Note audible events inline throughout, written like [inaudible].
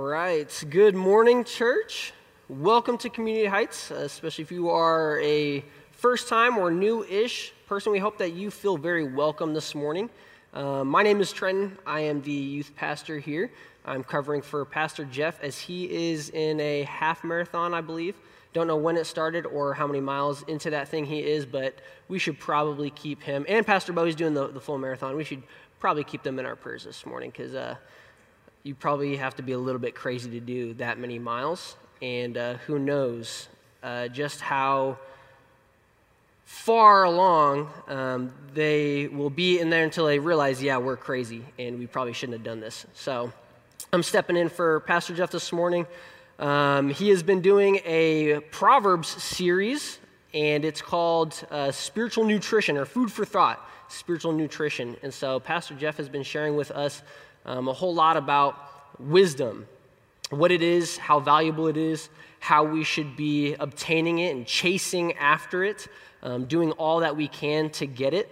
right. Good morning, church. Welcome to Community Heights, especially if you are a first time or new ish person. We hope that you feel very welcome this morning. Uh, my name is Trenton. I am the youth pastor here. I'm covering for Pastor Jeff as he is in a half marathon, I believe. Don't know when it started or how many miles into that thing he is, but we should probably keep him. And Pastor Bo, he's doing the, the full marathon. We should probably keep them in our prayers this morning because uh, you probably have to be a little bit crazy to do that many miles. And uh, who knows uh, just how far along um, they will be in there until they realize, yeah, we're crazy and we probably shouldn't have done this. So I'm stepping in for Pastor Jeff this morning. Um, he has been doing a Proverbs series, and it's called uh, Spiritual Nutrition or Food for Thought, Spiritual Nutrition. And so Pastor Jeff has been sharing with us um, a whole lot about wisdom, what it is, how valuable it is, how we should be obtaining it and chasing after it, um, doing all that we can to get it.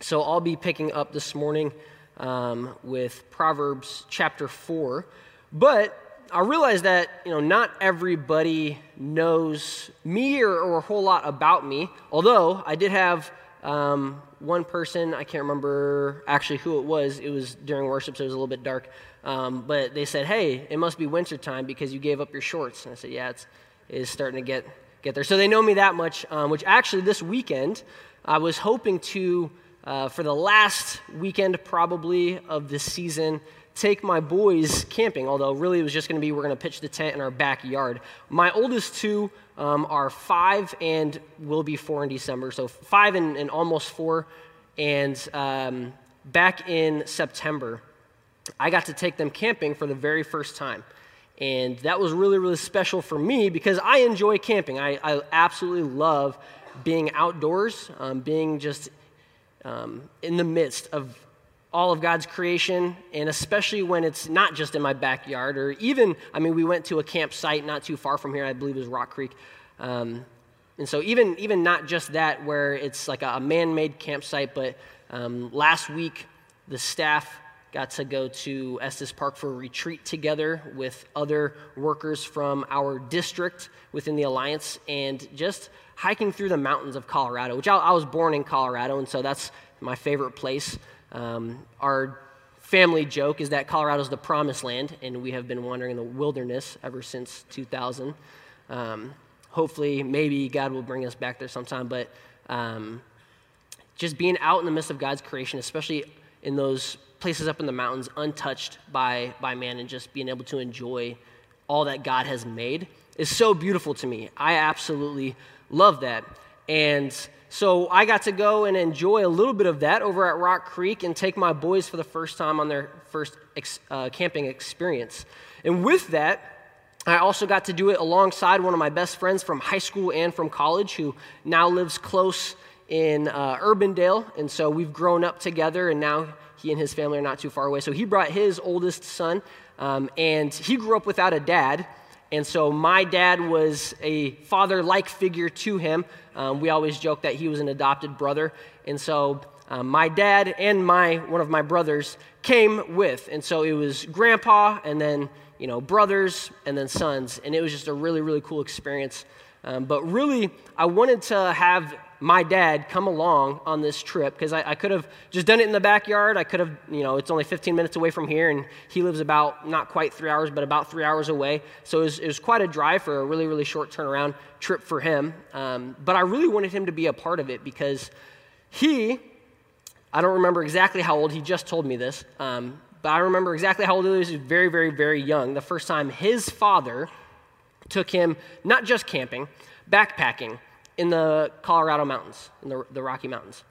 So I'll be picking up this morning um, with Proverbs chapter 4. But I realize that you know not everybody knows me or, or a whole lot about me. Although I did have um, one person, I can't remember actually who it was. It was during worship, so it was a little bit dark. Um, but they said, "Hey, it must be wintertime because you gave up your shorts." And I said, "Yeah, it's, it's starting to get get there." So they know me that much. Um, which actually, this weekend, I was hoping to, uh, for the last weekend probably of this season, take my boys camping, although really it was just going to be we're going to pitch the tent in our backyard. My oldest two um, are five and will be four in December, so five and, and almost four. And um, back in September, I got to take them camping for the very first time. And that was really, really special for me because I enjoy camping. I, I absolutely love being outdoors, um, being just um, in the midst of all of God's creation, and especially when it's not just in my backyard, or even, I mean, we went to a campsite not too far from here, I believe it was Rock Creek. Um, and so, even, even not just that, where it's like a, man made campsite, but um, last week the staff got to go to Estes Park for a retreat together with other workers from our district within the Alliance and just hiking through the mountains of Colorado, which I, I was born in Colorado, and so that's my favorite place. Um, our family joke is that Colorado's the promised land, and we have been wandering in the wilderness ever since 2000. Um, hopefully, maybe God will bring us back there sometime, but um, just being out in the midst of God's creation, especially in those places up in the mountains, untouched by, by man, and just being able to enjoy all that God has made is so beautiful to me. I absolutely love that. And so I got to go and enjoy a little bit of that over at Rock Creek and take my boys for the first time on their first ex, uh, camping experience. And with that, I also got to do it alongside one of my best friends from high school and from college who now lives close in uh, Urbandale. And so we've grown up together, and now he and his family are not too far away. So he brought his oldest son, um, and he grew up without a dad. And so my dad was a father like figure to him. Um, we always joke that he was an adopted brother. And so um, my dad and my one of my brothers came with. And so it was grandpa and then, you know, brothers and then sons. And it was just a really, really cool experience. Um, but really, I wanted to have my dad come along on this trip because I, I, could have just done it in the backyard. I could have, you know, it's only 15 minutes away from here, and he lives about not quite three hours, but about three hours away. So it was, it was quite a drive for a really, really short turnaround trip for him. Um, but I really wanted him to be a part of it because he, I don't remember exactly how old, he just told me this, um, but I remember exactly how old he was. He was very, very, very young. The first time his father took him not just camping, backpacking in the Colorado mountains, in the, the Rocky Mountains,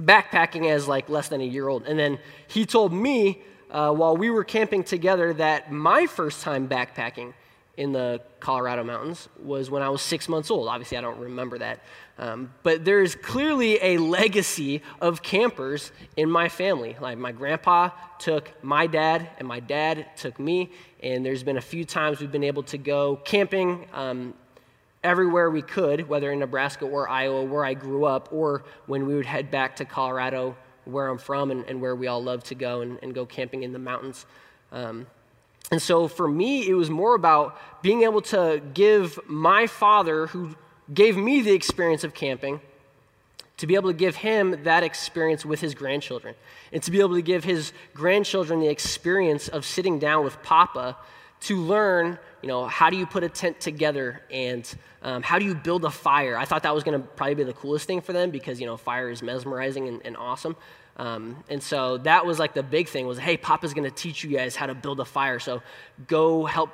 backpacking as like less than a year old. And then he told me uh, while we were camping together that my first time backpacking in the Colorado mountains was when I was six months old. Obviously, I don't remember that. Um, but there's clearly a legacy of campers in my family. Like my grandpa took my dad, and my dad took me. And there's been a few times we've been able to go camping um, everywhere we could, whether in Nebraska or Iowa, where I grew up, or when we would head back to Colorado, where I'm from and, and where we all love to go and, and go camping in the mountains. Um, And so for me, it was more about being able to give my father, who gave me the experience of camping, to be able to give him that experience with his grandchildren, and to be able to give his grandchildren the experience of sitting down with Papa to learn, you know, how do you put a tent together and um, how do you build a fire. I thought that was going to probably be the coolest thing for them because, you know, fire is mesmerizing and, and awesome. Um, and so that was like the big thing was, hey, Papa's going to teach you guys how to build a fire. So go help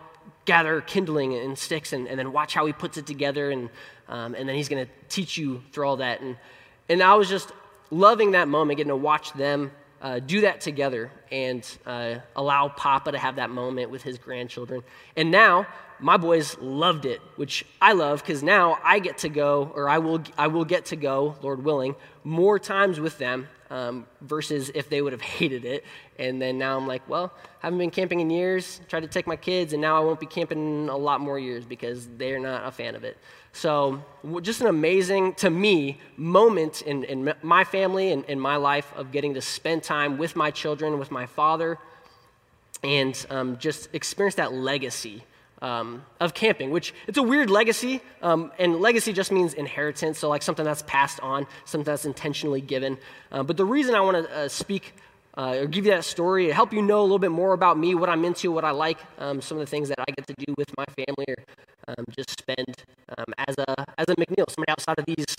gather kindling and sticks and, and then watch how he puts it together. And, um, and then he's going to teach you through all that. And, and I was just loving that moment, getting to watch them uh, do that together and uh, allow Papa to have that moment with his grandchildren. And now my boys loved it, which I love because now I get to go, or I will, I will get to go, Lord willing, more times with them um, versus if they would have [laughs] hated it. And then now I'm like, well, haven't been camping in years, tried to take my kids, and now I won't be camping a lot more years because they're not a fan of it. So, just an amazing, to me, moment in, in my family and in my life of getting to spend time with my children, with my father, and um, just experience that legacy um, of camping, which it's a weird legacy, um, and legacy just means inheritance, so like something that's passed on, something that's intentionally given. Uh, but the reason I want to uh, speak uh, or give you that story to help you know a little bit more about me, what I'm into, what I like, um, some of the things that I get to do with my family, or um, just spend um, as a as a McNeil, somebody outside of these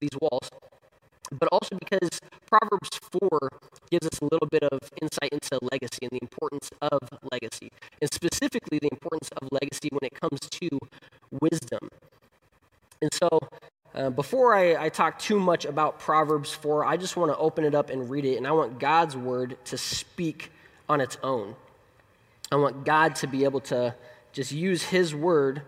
these walls but also because Proverbs 4 gives us a little bit of insight into legacy and the importance of legacy, and specifically the importance of legacy when it comes to wisdom. And so, uh, before I, I talk too much about Proverbs 4, I just want to open it up and read it, and I want God's word to speak on its own. I want God to be able to just use His word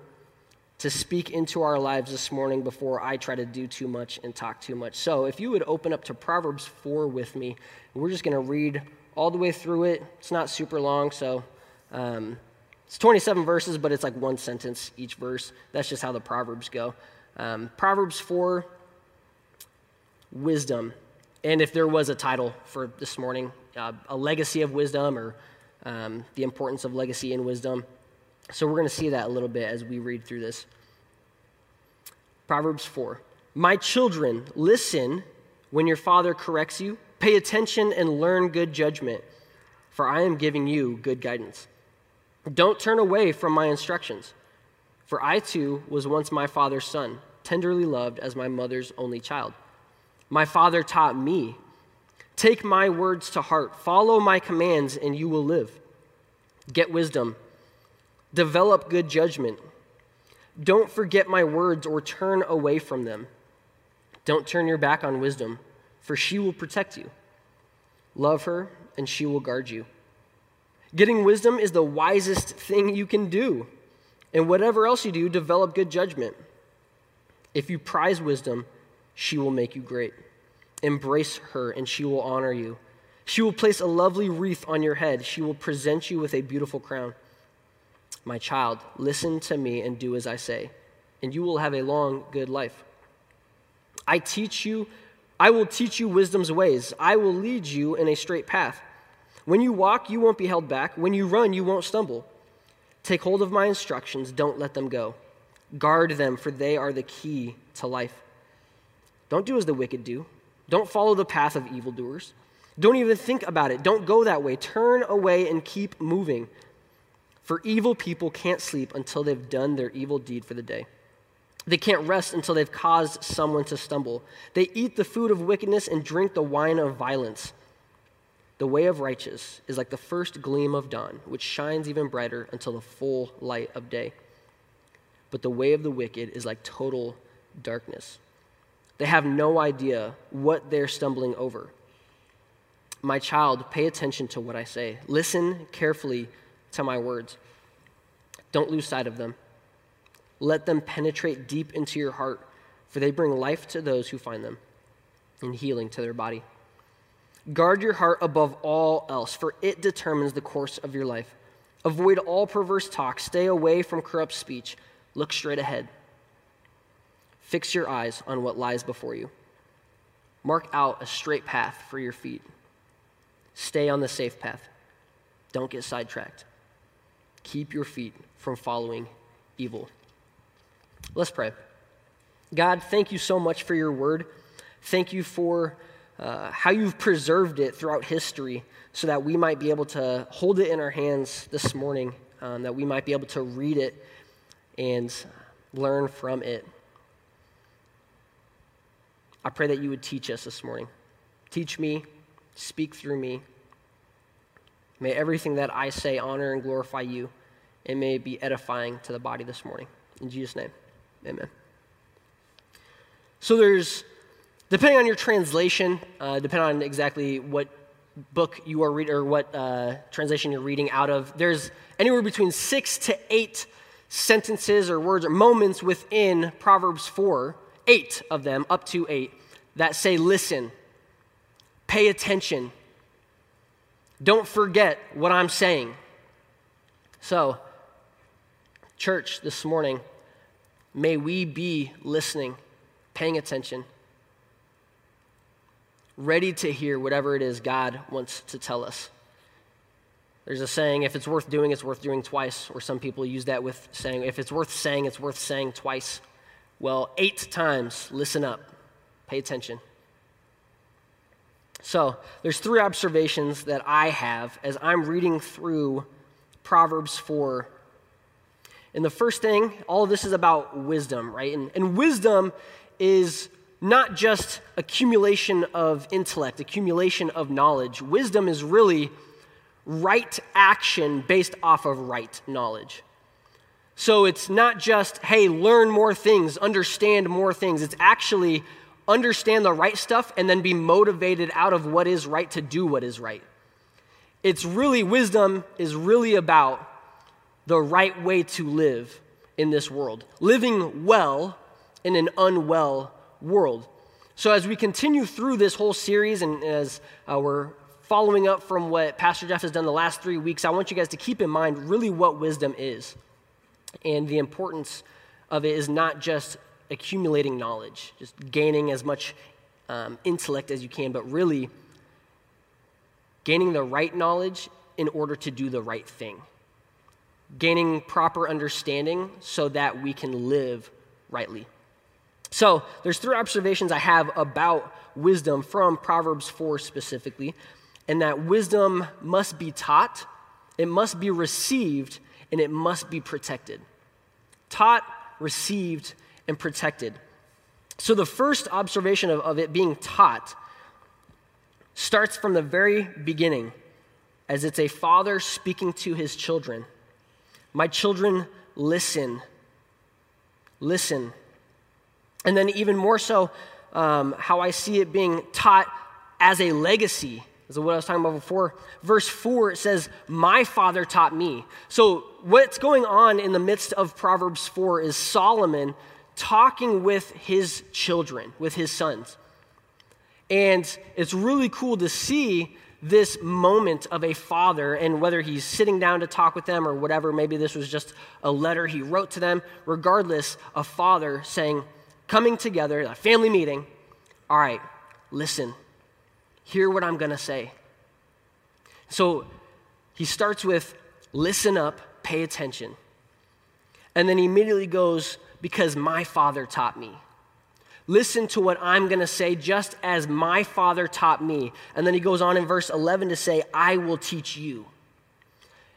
to speak into our lives this morning before I try to do too much and talk too much. So, if you would open up to Proverbs 4 with me, we're just going to read all the way through it. It's not super long, so um, it's 27 verses, but it's like one sentence each verse. That's just how the Proverbs go. Um, Proverbs 4, wisdom. And if there was a title for this morning, uh, a legacy of wisdom or um, the importance of legacy and wisdom. So we're going to see that a little bit as we read through this. Proverbs 4. My children, listen when your father corrects you. Pay attention and learn good judgment, for I am giving you good guidance. Don't turn away from my instructions, for I too was once my father's son, tenderly loved as my mother's only child. My father taught me. Take my words to heart, follow my commands, and you will live. Get wisdom Develop good judgment. Don't forget my words or turn away from them. Don't turn your back on wisdom, for she will protect you. Love her, and she will guard you. Getting wisdom is the wisest thing you can do. And whatever else you do, develop good judgment. If you prize wisdom, she will make you great. Embrace her, and she will honor you. She will place a lovely wreath on your head. She will present you with a beautiful crown. My child, listen to me and do as I say, and you will have a long, good life. I teach you, I will teach you wisdom's ways. I will lead you in a straight path. When you walk, you won't be held back. When you run, you won't stumble. Take hold of my instructions, don't let them go. Guard them, for they are the key to life. Don't do as the wicked do. Don't follow the path of evildoers. Don't even think about it. Don't go that way. Turn away and keep moving. For evil people can't sleep until they've done their evil deed for the day. They can't rest until they've caused someone to stumble. They eat the food of wickedness and drink the wine of violence. The way of righteous is like the first gleam of dawn, which shines even brighter until the full light of day. But the way of the wicked is like total darkness. They have no idea what they're stumbling over. My child, pay attention to what I say. Listen carefully to my words. Don't lose sight of them. Let them penetrate deep into your heart, for they bring life to those who find them and healing to their body. Guard your heart above all else, for it determines the course of your life. Avoid all perverse talk, stay away from corrupt speech, look straight ahead. Fix your eyes on what lies before you. Mark out a straight path for your feet. Stay on the safe path. Don't get sidetracked. Keep your feet from following evil. Let's pray. God, thank you so much for your word. Thank you for uh, how you've preserved it throughout history so that we might be able to hold it in our hands this morning, um, that we might be able to read it and learn from it. I pray that you would teach us this morning. Teach me, speak through me. May everything that I say honor and glorify you, and may be edifying to the body this morning. In Jesus' name, amen. So there's, depending on your translation, uh, depending on exactly what book you are reading or what uh, translation you're reading out of, there's anywhere between six to eight sentences or words or moments within Proverbs 4, eight of them, up to eight, that say, listen, pay attention, don't forget what I'm saying. So, church, this morning, may we be listening, paying attention, ready to hear whatever it is God wants to tell us. There's a saying, if it's worth doing, it's worth doing twice, or some people use that with saying, if it's worth saying, it's worth saying twice. Well, eight times, listen up, pay attention. So, there's three observations that I have as I'm reading through Proverbs 4. And the first thing, all of this is about wisdom, right? And, and wisdom is not just accumulation of intellect, accumulation of knowledge. Wisdom is really right action based off of right knowledge. So it's not just, hey, learn more things, understand more things. It's actually understand the right stuff and then be motivated out of what is right to do what is right. It's really, wisdom is really about the right way to live in this world, living well in an unwell world. So, as we continue through this whole series and as uh, we're following up from what Pastor Jeff has done the last three weeks, I want you guys to keep in mind really what wisdom is. And the importance of it is not just accumulating knowledge, just gaining as much um, intellect as you can, but really gaining the right knowledge in order to do the right thing. Gaining proper understanding so that we can live rightly. So, there's three observations I have about wisdom from Proverbs 4 specifically, and that wisdom must be taught, it must be received, and it must be protected. Taught, received, and protected. So, the first observation of, of it being taught starts from the very beginning, as it's a father speaking to his children. My children, listen. Listen. And then, even more so, um, how I see it being taught as a legacy. Is what I was talking about before. Verse 4, it says, My father taught me. So, what's going on in the midst of Proverbs 4 is Solomon talking with his children, with his sons. And it's really cool to see this moment of a father, and whether he's sitting down to talk with them or whatever, maybe this was just a letter he wrote to them. Regardless, a father saying, coming together, a family meeting, all right, listen, hear what I'm going to say. So he starts with, listen up, pay attention. And then he immediately goes, because my Father taught me. Listen to what I'm going to say, just as my Father taught me. And then he goes on in verse 11 to say, I will teach you.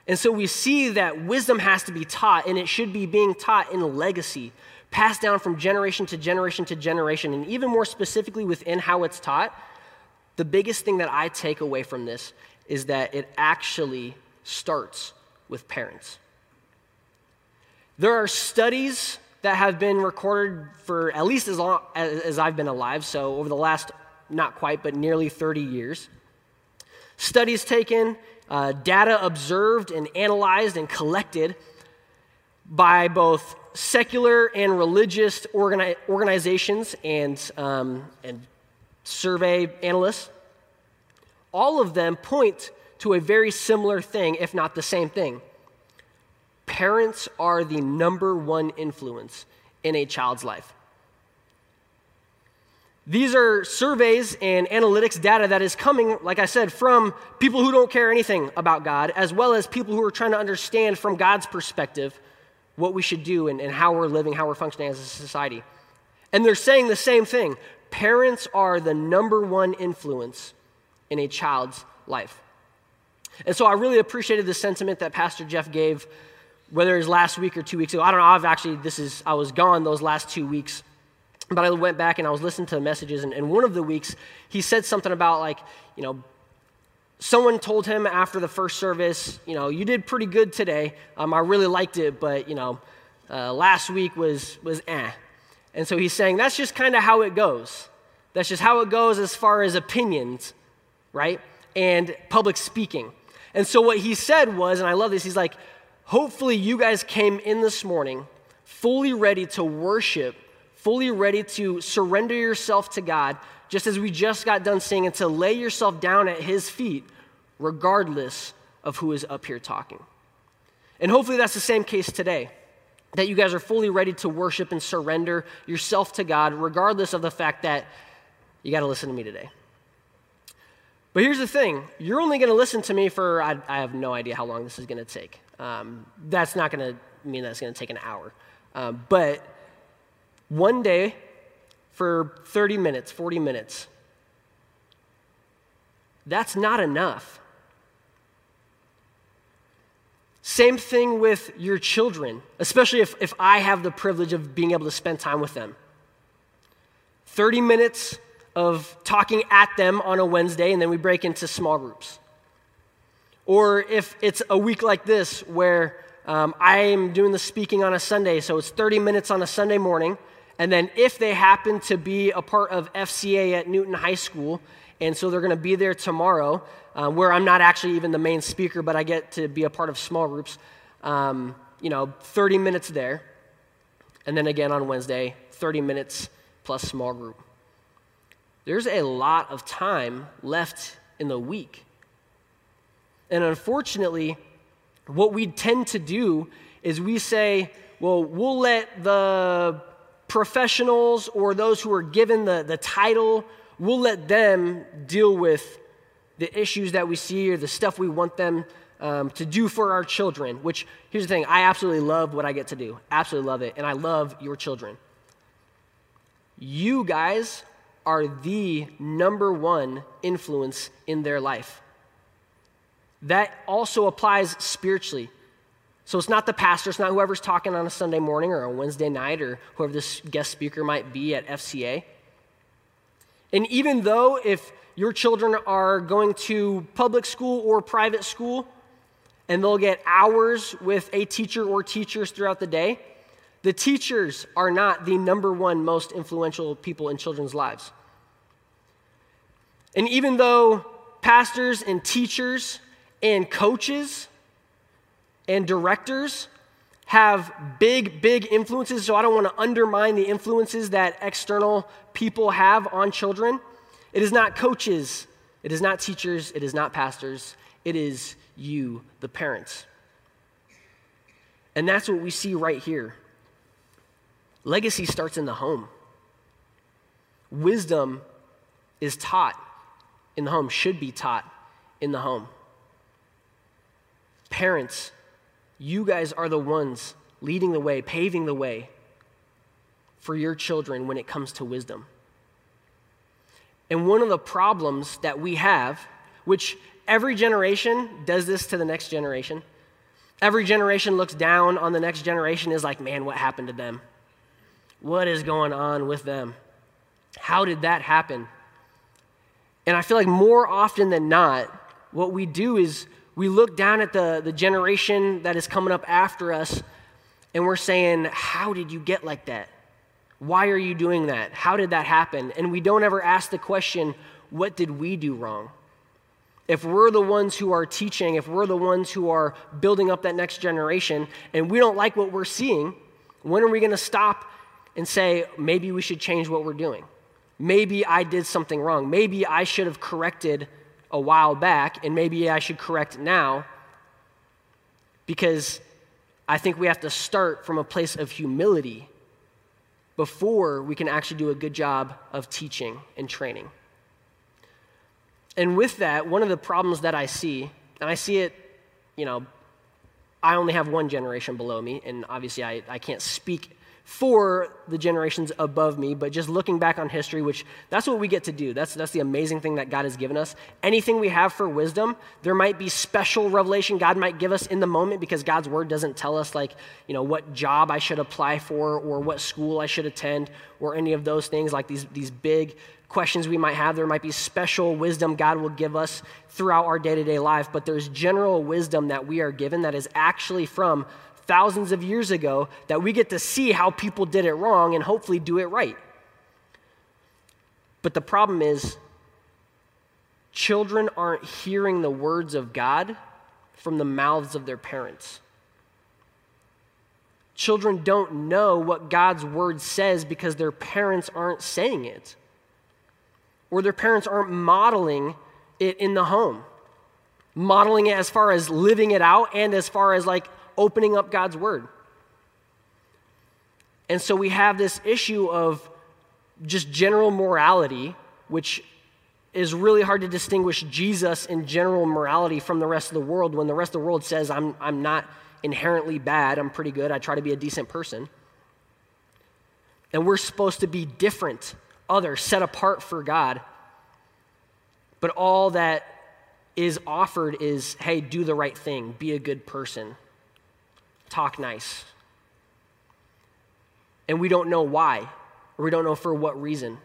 And so we see that wisdom has to be taught, and it should be being taught in legacy, passed down from generation to generation to generation. And even more specifically within how it's taught, the biggest thing that I take away from this is that it actually starts with parents. There are studies that have been recorded for at least as long as, as I've been alive, so over the last, not quite, but nearly 30 years. Studies taken, uh, data observed and analyzed and collected by both secular and religious organi- organizations and, um, and survey analysts. All of them point to a very similar thing, if not the same thing Parents are the number one influence in a child's life. These are surveys and analytics data that is coming, like I said, from people who don't care anything about God, as well as people who are trying to understand from God's perspective what we should do and, and how we're living, how we're functioning as a society. And they're saying the same thing parents are the number one influence in a child's life. And so I really appreciated the sentiment that Pastor Jeff gave, whether it was last week or two weeks ago. I don't know, I've actually, this is, I was gone those last two weeks. But I went back and I was listening to the messages, and, and one of the weeks, he said something about, like, you know, someone told him after the first service, you know, you did pretty good today. Um, I really liked it, but, you know, uh, last week was, was eh. And so he's saying that's just kind of how it goes. That's just how it goes as far as opinions, right? And public speaking. And so what he said was, and I love this, he's like, hopefully you guys came in this morning fully ready to worship fully ready to surrender yourself to God, just as we just got done saying, and to lay yourself down at His feet, regardless of who is up here talking. And hopefully that's the same case today. That you guys are fully ready to worship and surrender yourself to God, regardless of the fact that you got to listen to me today. But here's the thing you're only going to listen to me for, I, I, have no idea how long this is going to take. Um, that's not going to mean that's going to take an hour. Um, but one day for 30 minutes, 40 minutes. That's not enough. Same thing with your children, especially if, if I have the privilege of being able to spend time with them. 30 minutes of talking at them on a Wednesday, and then we break into small groups. Or if it's a week like this where um, I am doing the speaking on a Sunday, so it's 30 minutes on a Sunday morning, and then if they happen to be a part of FCA at Newton High School, and so they're going to be there tomorrow, uh, where I'm not actually even the main speaker, but I get to be a part of small groups, um, you know, 30 minutes there. And then again on Wednesday, 30 minutes plus small group. There's a lot of time left in the week. And unfortunately, what we tend to do is we say, well, we'll let the professionals or those who are given the, the title, we'll let them deal with the issues that we see or the stuff we want them um, to do for our children. Which, here's the thing I absolutely love what I get to do. Absolutely love it. And I love your children. You guys are the number one influence in their life. That also applies spiritually. So it's not the pastor, it's not whoever's talking on a Sunday morning or a Wednesday night or whoever this guest speaker might be at FCA. And even though if your children are going to public school or private school and they'll get hours with a teacher or teachers throughout the day, the teachers are not the number one most influential people in children's lives. And even though pastors and teachers and coaches and directors have big, big influences, so I don't want to undermine the influences that external people have on children. It is not coaches, it is not teachers, it is not pastors, it is you, the parents. And that's what we see right here. Legacy starts in the home. Wisdom is taught in the home, should be taught in the home. Parents you guys are the ones leading the way, paving the way for your children when it comes to wisdom. And one of the problems that we have, which every generation does this to the next generation, every generation looks down on the next generation, is like, man, what happened to them? What is going on with them? How did that happen? And I feel like more often than not, what we do is we look down at the, the generation that is coming up after us and we're saying, How did you get like that? Why are you doing that? How did that happen? And we don't ever ask the question, What did we do wrong? If we're the ones who are teaching, if we're the ones who are building up that next generation, and we don't like what we're seeing, when are we going to stop and say, maybe we should change what we're doing? Maybe I did something wrong. Maybe I should have corrected a while back, and maybe I should correct now because I think we have to start from a place of humility before we can actually do a good job of teaching and training. And with that, one of the problems that I see, and I see it, you know, I only have one generation below me, and obviously I, I can't speak for the generations above me, but just looking back on history, which that's what we get to do. That's, that's the amazing thing that God has given us. Anything we have for wisdom, there might be special revelation God might give us in the moment because God's word doesn't tell us, like, you know, what job I should apply for or what school I should attend or any of those things, like these, these big questions we might have. There might be special wisdom God will give us throughout our day to day life, but there's general wisdom that we are given that is actually from thousands of years ago that we get to see how people did it wrong and hopefully do it right. But the problem is, children aren't hearing the words of God from the mouths of their parents. Children don't know what God's word says because their parents aren't saying it, or their parents aren't modeling it in the home, modeling it as far as living it out and as far as like opening up God's word. And so we have this issue of just general morality, which is really hard to distinguish Jesus in general morality from the rest of the world when the rest of the world says, I'm, I'm not inherently bad, I'm pretty good, I try to be a decent person. And we're supposed to be different, other, set apart for God. But all that is offered is hey, do the right thing, be a good person talk nice. And we don't know why, or we don't know for what reason.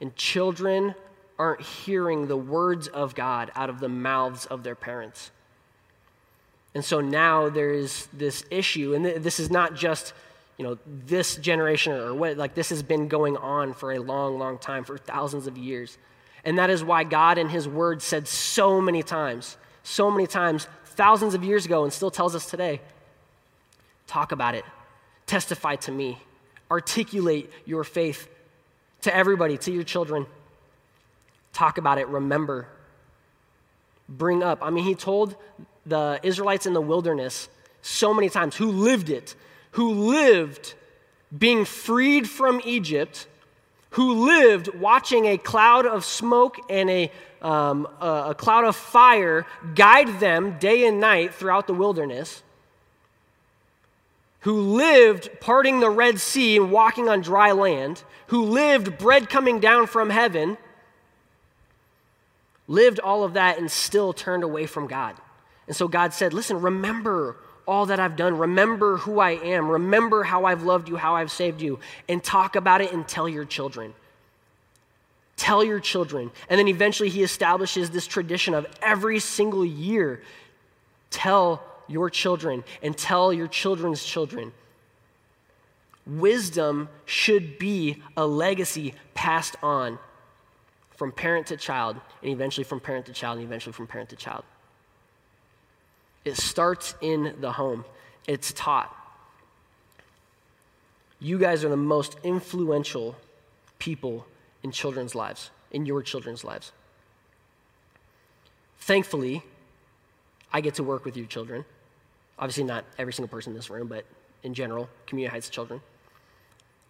And children aren't hearing the words of God out of the mouths of their parents. And so now there is this issue, and this is not just, you know, this generation or what, like this has been going on for a long, long time, for thousands of years. And that is why God in His Word said so many times, so many times, thousands of years ago, and still tells us today Talk about it. Testify to me. Articulate your faith to everybody, to your children. Talk about it. Remember. Bring up. I mean, he told the Israelites in the wilderness so many times who lived it, who lived being freed from Egypt, who lived watching a cloud of smoke and a, um, a, a cloud of fire guide them day and night throughout the wilderness who lived parting the Red Sea and walking on dry land, who lived bread coming down from heaven, lived all of that and still turned away from God. And so God said, Listen, remember all that I've done. Remember who I am. Remember how I've loved you, how I've saved you, and talk about it and tell your children. Tell your children. And then eventually he establishes this tradition of every single year tell your children and tell your children's children. Wisdom should be a legacy passed on from parent to child, and eventually from parent to child, and eventually from parent to child. It starts in the home, it's taught. You guys are the most influential people in children's lives, in your children's lives. Thankfully, I get to work with your children. Obviously, not every single person in this room, but in general, Community Heights children.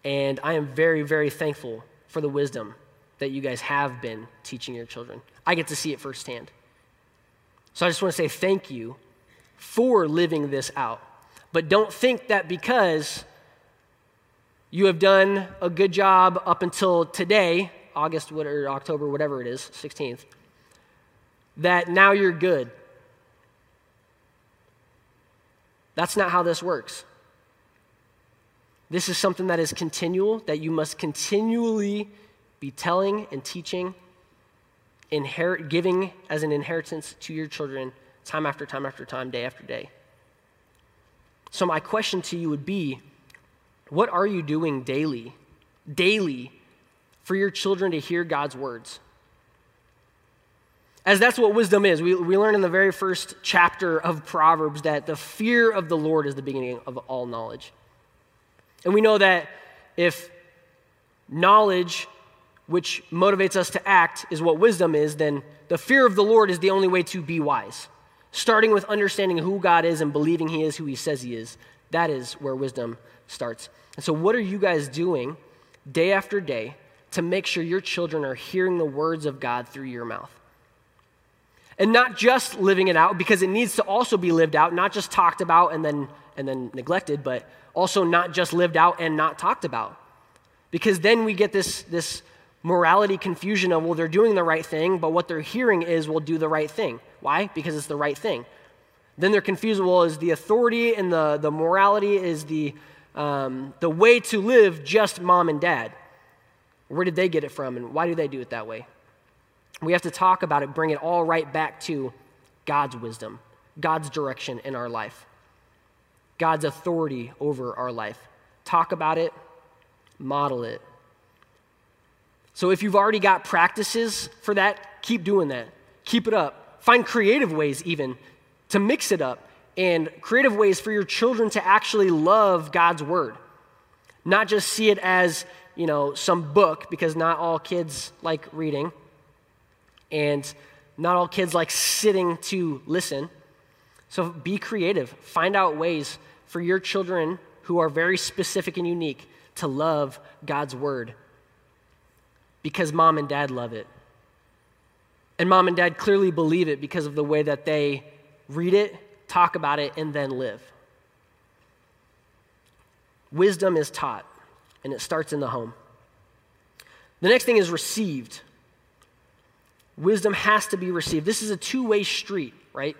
And I am very, very thankful for the wisdom that you guys have been teaching your children. I get to see it firsthand. So I just want to say thank you for living this out. But don't think that because you have done a good job up until today, August or October, whatever it is, 16th, that now you're good That's not how this works. This is something that is continual, that you must continually be telling and teaching, inherit, giving as an inheritance to your children time after time after time, day after day. So, my question to you would be what are you doing daily, daily, for your children to hear God's words? As that's what wisdom is. We, we learn in the very first chapter of Proverbs that the fear of the Lord is the beginning of all knowledge. And we know that if knowledge, which motivates us to act, is what wisdom is, then the fear of the Lord is the only way to be wise. Starting with understanding who God is and believing He is who He says He is, that is where wisdom starts. And so, what are you guys doing day after day to make sure your children are hearing the words of God through your mouth. And not just living it out, because it needs to also be lived out, not just talked about and then, and then neglected, but also not just lived out and not talked about. Because then we get this, this morality confusion of, well, they're doing the right thing, but what they're hearing is, well, do the right thing. Why? Because it's the right thing. Then they're confused, well, is the authority and the, the morality, is the, um, the way to live just mom and dad? Where did they get it from, and why do they do it that way? We have to talk about it, bring it all right back to God's wisdom, God's direction in our life, God's authority over our life. Talk about it, model it. So if you've already got practices for that, keep doing that. Keep it up. Find creative ways, even, to mix it up and creative ways for your children to actually love God's word. Not just see it as, you know, some book, because not all kids like reading and not all kids like sitting to listen. So be creative. Find out ways for your children who are very specific and unique to love God's word because mom and dad love it. And mom and dad clearly believe it because of the way that they read it, talk about it, and then live. Wisdom is taught, and it starts in the home. The next thing is received. Wisdom has to be received. This is a two way street, right?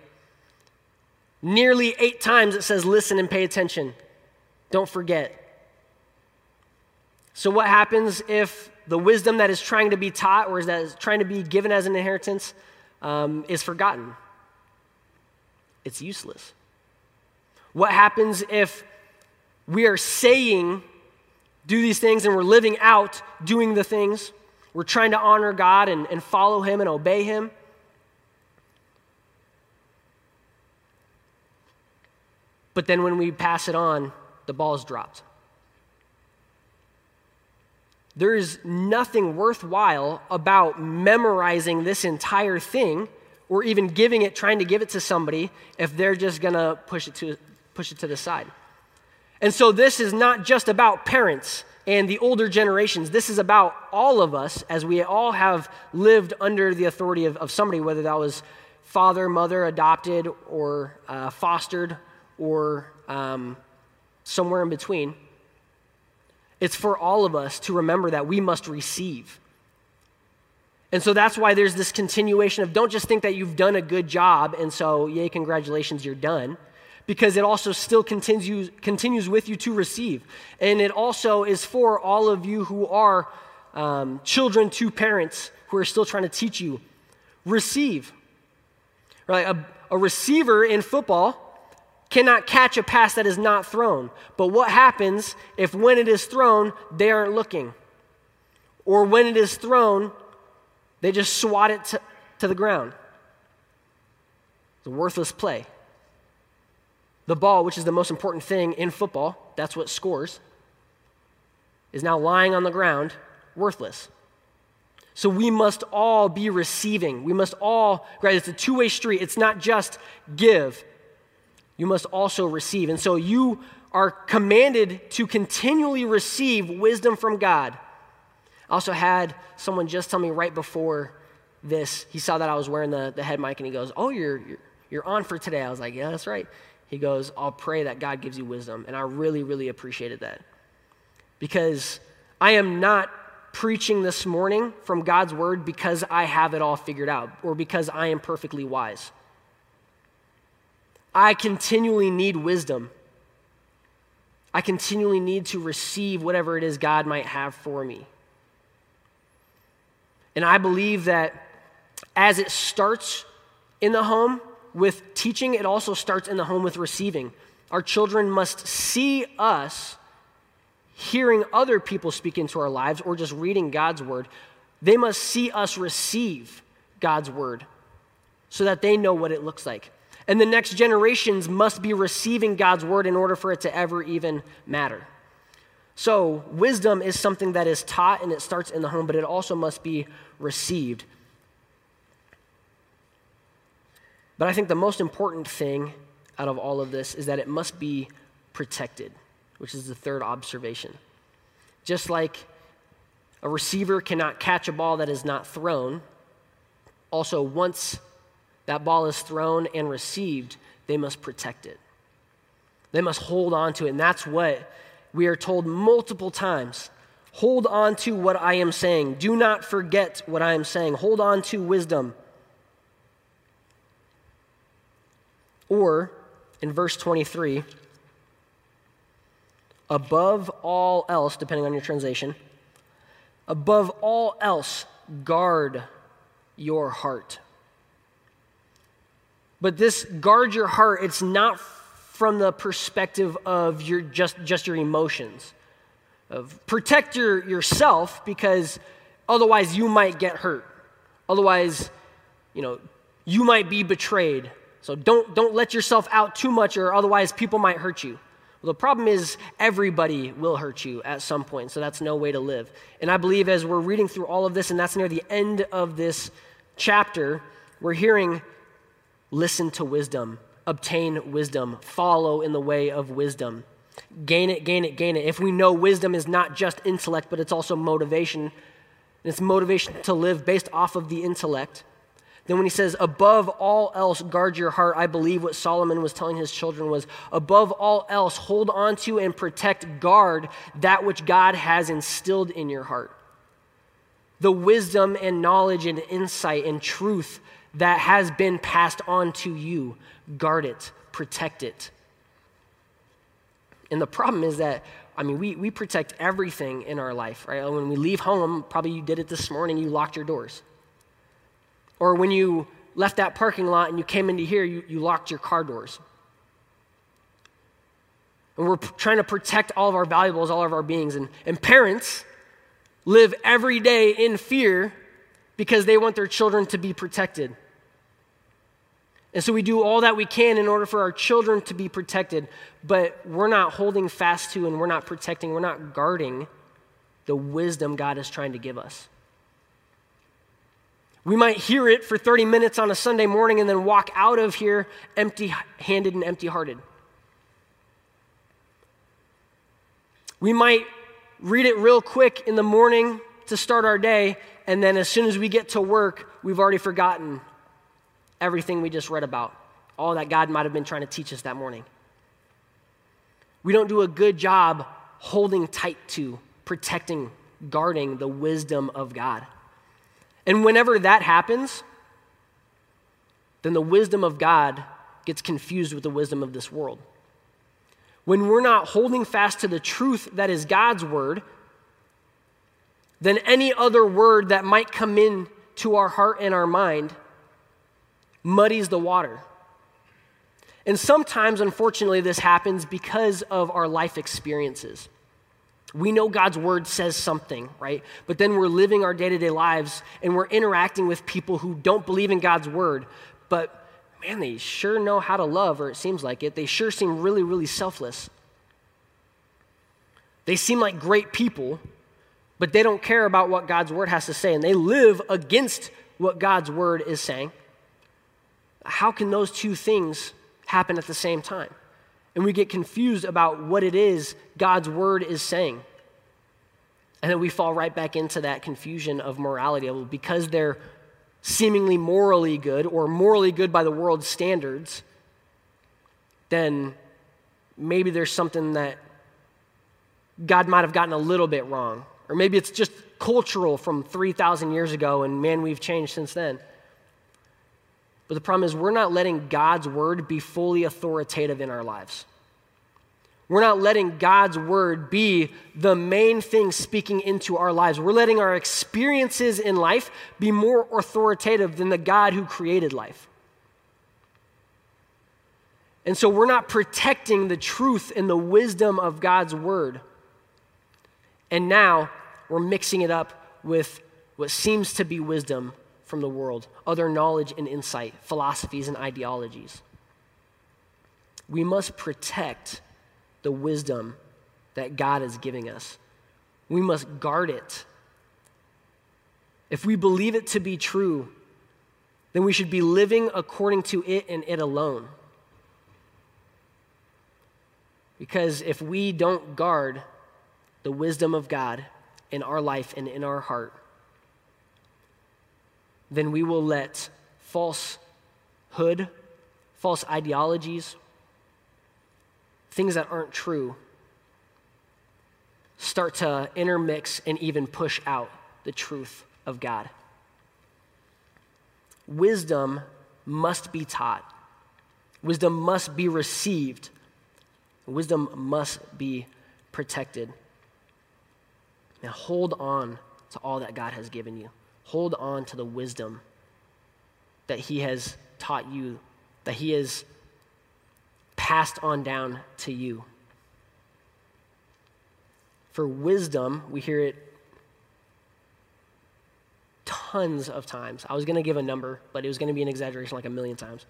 Nearly eight times it says, listen and pay attention. Don't forget. So, what happens if the wisdom that is trying to be taught or is that is trying to be given as an inheritance um, is forgotten? It's useless. What happens if we are saying, do these things, and we're living out doing the things? We're trying to honor God and, and follow Him and obey Him. But then when we pass it on, the ball is dropped. There is nothing worthwhile about memorizing this entire thing or even giving it, trying to give it to somebody if they're just going to push it to push it to the side. And so this is not just about parents and the older generations. This is about all of us as we all have lived under the authority of, of somebody, whether that was father, mother, adopted, or uh, fostered, or um, somewhere in between. It's for all of us to remember that we must receive. And so that's why there's this continuation of don't just think that you've done a good job and so, yay, congratulations, you're done because it also still continues, continues with you to receive. And it also is for all of you who are um, children to parents who are still trying to teach you. Receive. Right? A, a receiver in football cannot catch a pass that is not thrown. But what happens if when it is thrown, they aren't looking? Or when it is thrown, they just swat it to, to the ground? It's a worthless play. The ball, which is the most important thing in football, that's what scores, is now lying on the ground, worthless. So we must all be receiving. We must all, right? It's a two way street. It's not just give, you must also receive. And so you are commanded to continually receive wisdom from God. I also had someone just tell me right before this, he saw that I was wearing the, the head mic and he goes, Oh, you're, you're, you're on for today. I was like, Yeah, that's right. He goes, I'll pray that God gives you wisdom. And I really, really appreciated that. Because I am not preaching this morning from God's word because I have it all figured out or because I am perfectly wise. I continually need wisdom. I continually need to receive whatever it is God might have for me. And I believe that as it starts in the home, with teaching, it also starts in the home with receiving. Our children must see us hearing other people speak into our lives or just reading God's word. They must see us receive God's word so that they know what it looks like. And the next generations must be receiving God's word in order for it to ever even matter. So, wisdom is something that is taught and it starts in the home, but it also must be received. But I think the most important thing out of all of this is that it must be protected, which is the third observation. Just like A receiver cannot catch a ball that is not thrown. Also, once that ball is thrown and received, they must protect it. They must hold on to it. And that's what we are told multiple times. Hold on to what I am saying. Do not forget what I am saying. Hold on to wisdom. Or, in verse 23, above all else, depending on your translation, above all else, guard your heart. But this guard your heart, it's not from the perspective of your just, just your emotions. Of protect your, yourself because otherwise you might get hurt. Otherwise, you know, you might be betrayed. So don't, don't let yourself out too much or otherwise people might hurt you. Well, the problem is everybody will hurt you at some point, so that's no way to live. And I believe as we're reading through all of this, and that's near the end of this chapter, we're hearing listen to wisdom, obtain wisdom, follow in the way of wisdom. Gain it, gain it, gain it. If we know wisdom is not just intellect, but it's also motivation, and it's motivation to live based off of the intellect. Then, when he says, above all else, guard your heart, I believe what Solomon was telling his children was, above all else, hold on to and protect, guard that which God has instilled in your heart. The wisdom and knowledge and insight and truth that has been passed on to you. Guard it, protect it. And the problem is that, I mean, we, we protect everything in our life, right? When we leave home, probably you did it this morning, you locked your doors. Or when you left that parking lot and you came into here, you, you locked your car doors. And we're p- trying to protect all of our valuables, all of our beings. And, and parents live every day in fear because they want their children to be protected. And so we do all that we can in order for our children to be protected, but we're not holding fast to and we're not protecting, we're not guarding the wisdom God is trying to give us. We might hear it for 30 minutes on a Sunday morning and then walk out of here empty handed and empty hearted. We might read it real quick in the morning to start our day, and then as soon as we get to work, we've already forgotten everything we just read about, all that God might have been trying to teach us that morning. We don't do a good job holding tight to, protecting, guarding the wisdom of God. And whenever that happens, then the wisdom of God gets confused with the wisdom of this world. When we're not holding fast to the truth that is God's word, then any other word that might come in to our heart and our mind muddies the water. And sometimes, unfortunately, this happens because of our life experiences. We know God's word says something, right? But then we're living our day to day lives and we're interacting with people who don't believe in God's word, but man, they sure know how to love, or it seems like it. They sure seem really, really selfless. They seem like great people, but they don't care about what God's word has to say, and they live against what God's word is saying. How can those two things happen at the same time? And we get confused about what it is God's word is saying. And then we fall right back into that confusion of morality. Because they're seemingly morally good or morally good by the world's standards, then maybe there's something that God might have gotten a little bit wrong. Or maybe it's just cultural from 3,000 years ago, and man, we've changed since then. But the problem is, we're not letting God's word be fully authoritative in our lives. We're not letting God's word be the main thing speaking into our lives. We're letting our experiences in life be more authoritative than the God who created life. And so we're not protecting the truth and the wisdom of God's word. And now we're mixing it up with what seems to be wisdom from the world, other knowledge and insight, philosophies and ideologies. We must protect the wisdom that God is giving us. We must guard it. If we believe it to be true, then we should be living according to it and it alone. Because if we don't guard the wisdom of God in our life and in our heart, then we will let falsehood, false ideologies, things that aren't true, start to intermix and even push out the truth of God. Wisdom must be taught, wisdom must be received, wisdom must be protected. Now, hold on to all that God has given you. Hold on to the wisdom that He has taught you, that He has passed on down to you. For wisdom, we hear it tons of times. I was going to give a number, but it was going to be an exaggeration like a million times.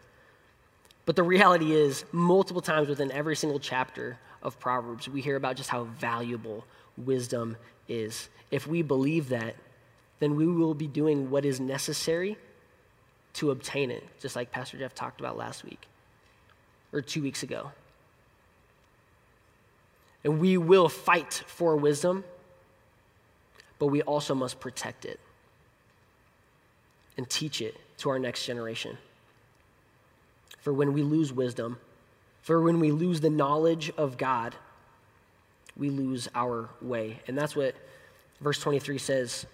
But the reality is, multiple times within every single chapter of Proverbs, we hear about just how valuable wisdom is. If we believe that, then we will be doing what is necessary to obtain it, just like Pastor Jeff talked about last week or two weeks ago. And we will fight for wisdom, but we also must protect it and teach it to our next generation. For when we lose wisdom, for when we lose the knowledge of God, we lose our way. And that's what verse 23 says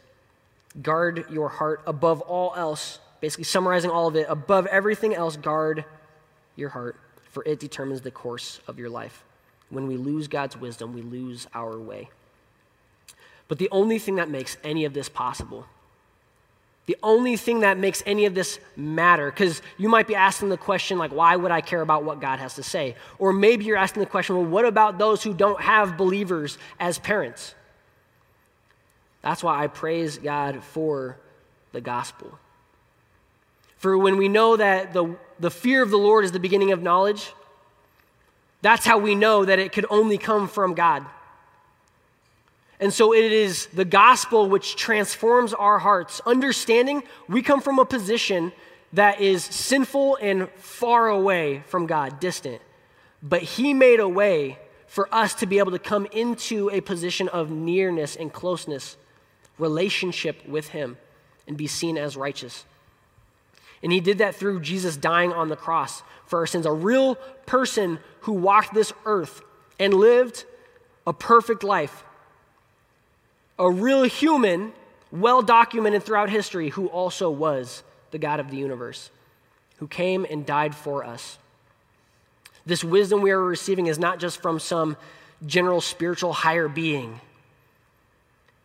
guard your heart above all else. Basically, summarizing all of it, above everything else, guard your heart, for it determines the course of your life. When we lose God's wisdom, we lose our way. But the only thing that makes any of this possible, the only thing that makes any of this matter, because you might be asking the question, like, why would I care about what God has to say? Or maybe you're asking the question, well, what about those who don't have believers as parents? That's why I praise God for the gospel. For when we know that the, the fear of the Lord is the beginning of knowledge, that's how we know that it could only come from God. And so it is the gospel which transforms our hearts. Understanding we come from a position that is sinful and far away from God, distant. But He made a way for us to be able to come into a position of nearness and closeness relationship with Him and be seen as righteous. And He did that through Jesus dying on the cross for our sins, a real person who walked this earth and lived a perfect life, a real human, well documented throughout history, who also was the God of the universe, who came and died for us. This wisdom we are receiving is not just from some general spiritual higher being.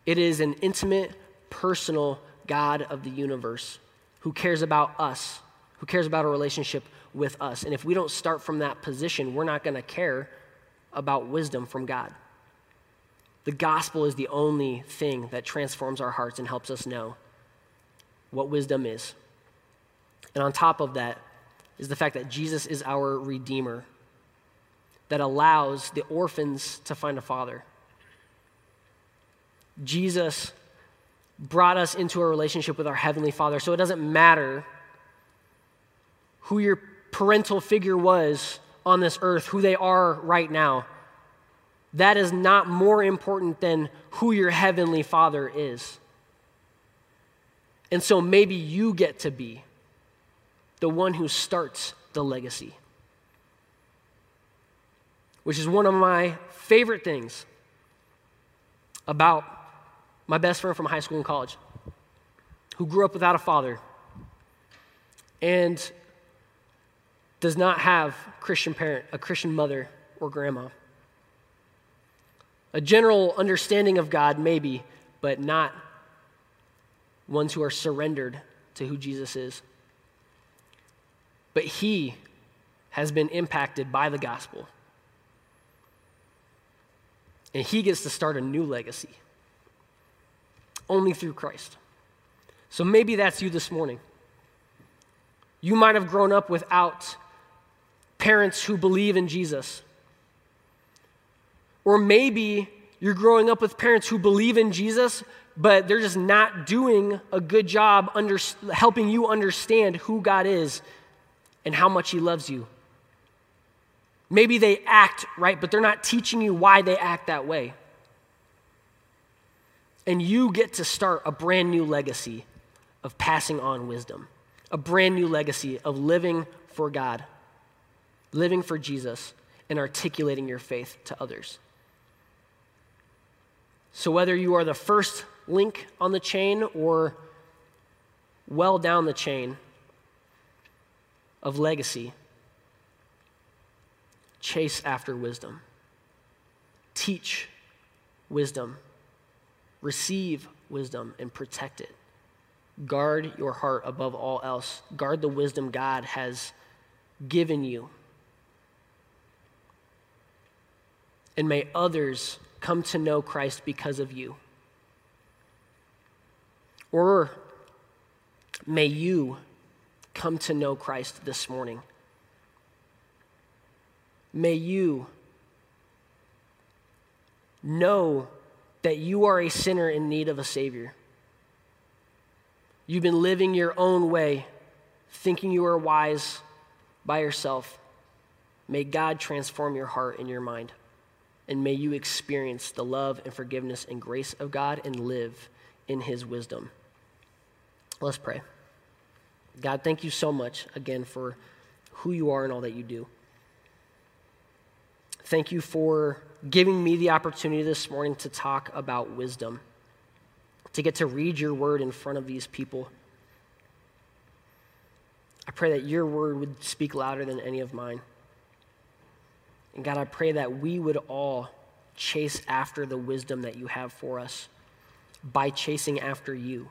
It is an intimate, personal God of the universe who cares about us, who cares about a relationship with us. And if we don't start from that position, we're not going to care about wisdom from God. The gospel is the only thing that transforms our hearts and helps us know what wisdom is. And on top of that is the fact that Jesus is our Redeemer that allows the orphans to find a father. Jesus brought us into a relationship with our Heavenly Father. So it doesn't matter who your parental figure was on this earth, who they are right now. That is not more important than who your Heavenly Father is. And so maybe you get to be the one who starts the legacy, which is one of my favorite things about my best friend from high school and college, who grew up without a father and does not have Christian parent, a Christian mother or grandma. A general understanding of God, maybe, but not ones who are surrendered to who Jesus is. But he has been impacted by the gospel. And he gets to start a new legacy only through Christ. So maybe that's you this morning. You might have grown up without parents who believe in Jesus. Or maybe you're growing up with parents who believe in Jesus, but they're just not doing a good job under, helping you understand who God is and how much He loves you. Maybe they act right, but they're not teaching you why they act that way. And you get to start a brand new legacy of passing on wisdom, a brand new legacy of living for God, living for Jesus, and articulating your faith to others. So, whether you are the first link on the chain or well down the chain of legacy, chase after wisdom, teach wisdom, receive wisdom, and protect it. Guard your heart above all else. Guard the wisdom God has given you. And may others come to know Christ because of you. Or may you come to know Christ this morning. May you know that you are a sinner in need of a Savior. You've been living your own way, thinking you are wise by yourself. May God transform your heart and your mind. And may you experience the love and forgiveness and grace of God and live in His wisdom. Let's pray. God, thank you so much again for who you are and all that you do. Thank you for giving me the opportunity this morning to talk about wisdom, to get to read your word in front of these people. I pray that your word would speak louder than any of mine. And God, I pray that we would all chase after the wisdom that you have for us by chasing after you.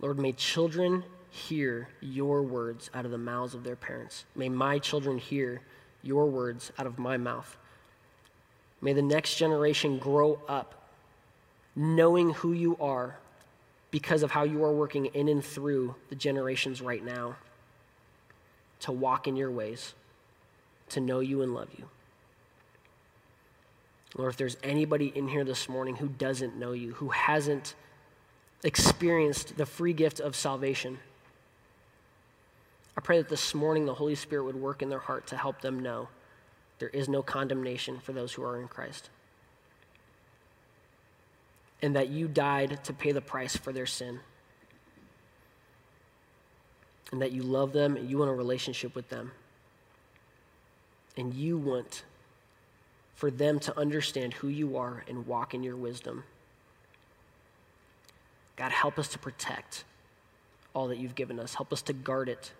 Lord, may children hear your words out of the mouths of their parents. May my children hear your words out of my mouth. May the next generation grow up knowing who you are because of how you are working in and through the generations right now to walk in your ways, to know you and love you. Lord, if there's anybody in here this morning who doesn't know you, who hasn't experienced the free gift of salvation, I pray that this morning the Holy Spirit would work in their heart to help them know there is no condemnation for those who are in Christ. And that you died to pay the price for their sin. And that you love them and you want a relationship with them. And you want for them to understand who you are and walk in your wisdom. God, help us to protect all that you've given us. Help us to guard it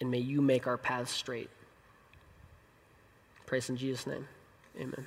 and may you make our paths straight. Praise in Jesus' name. Amen.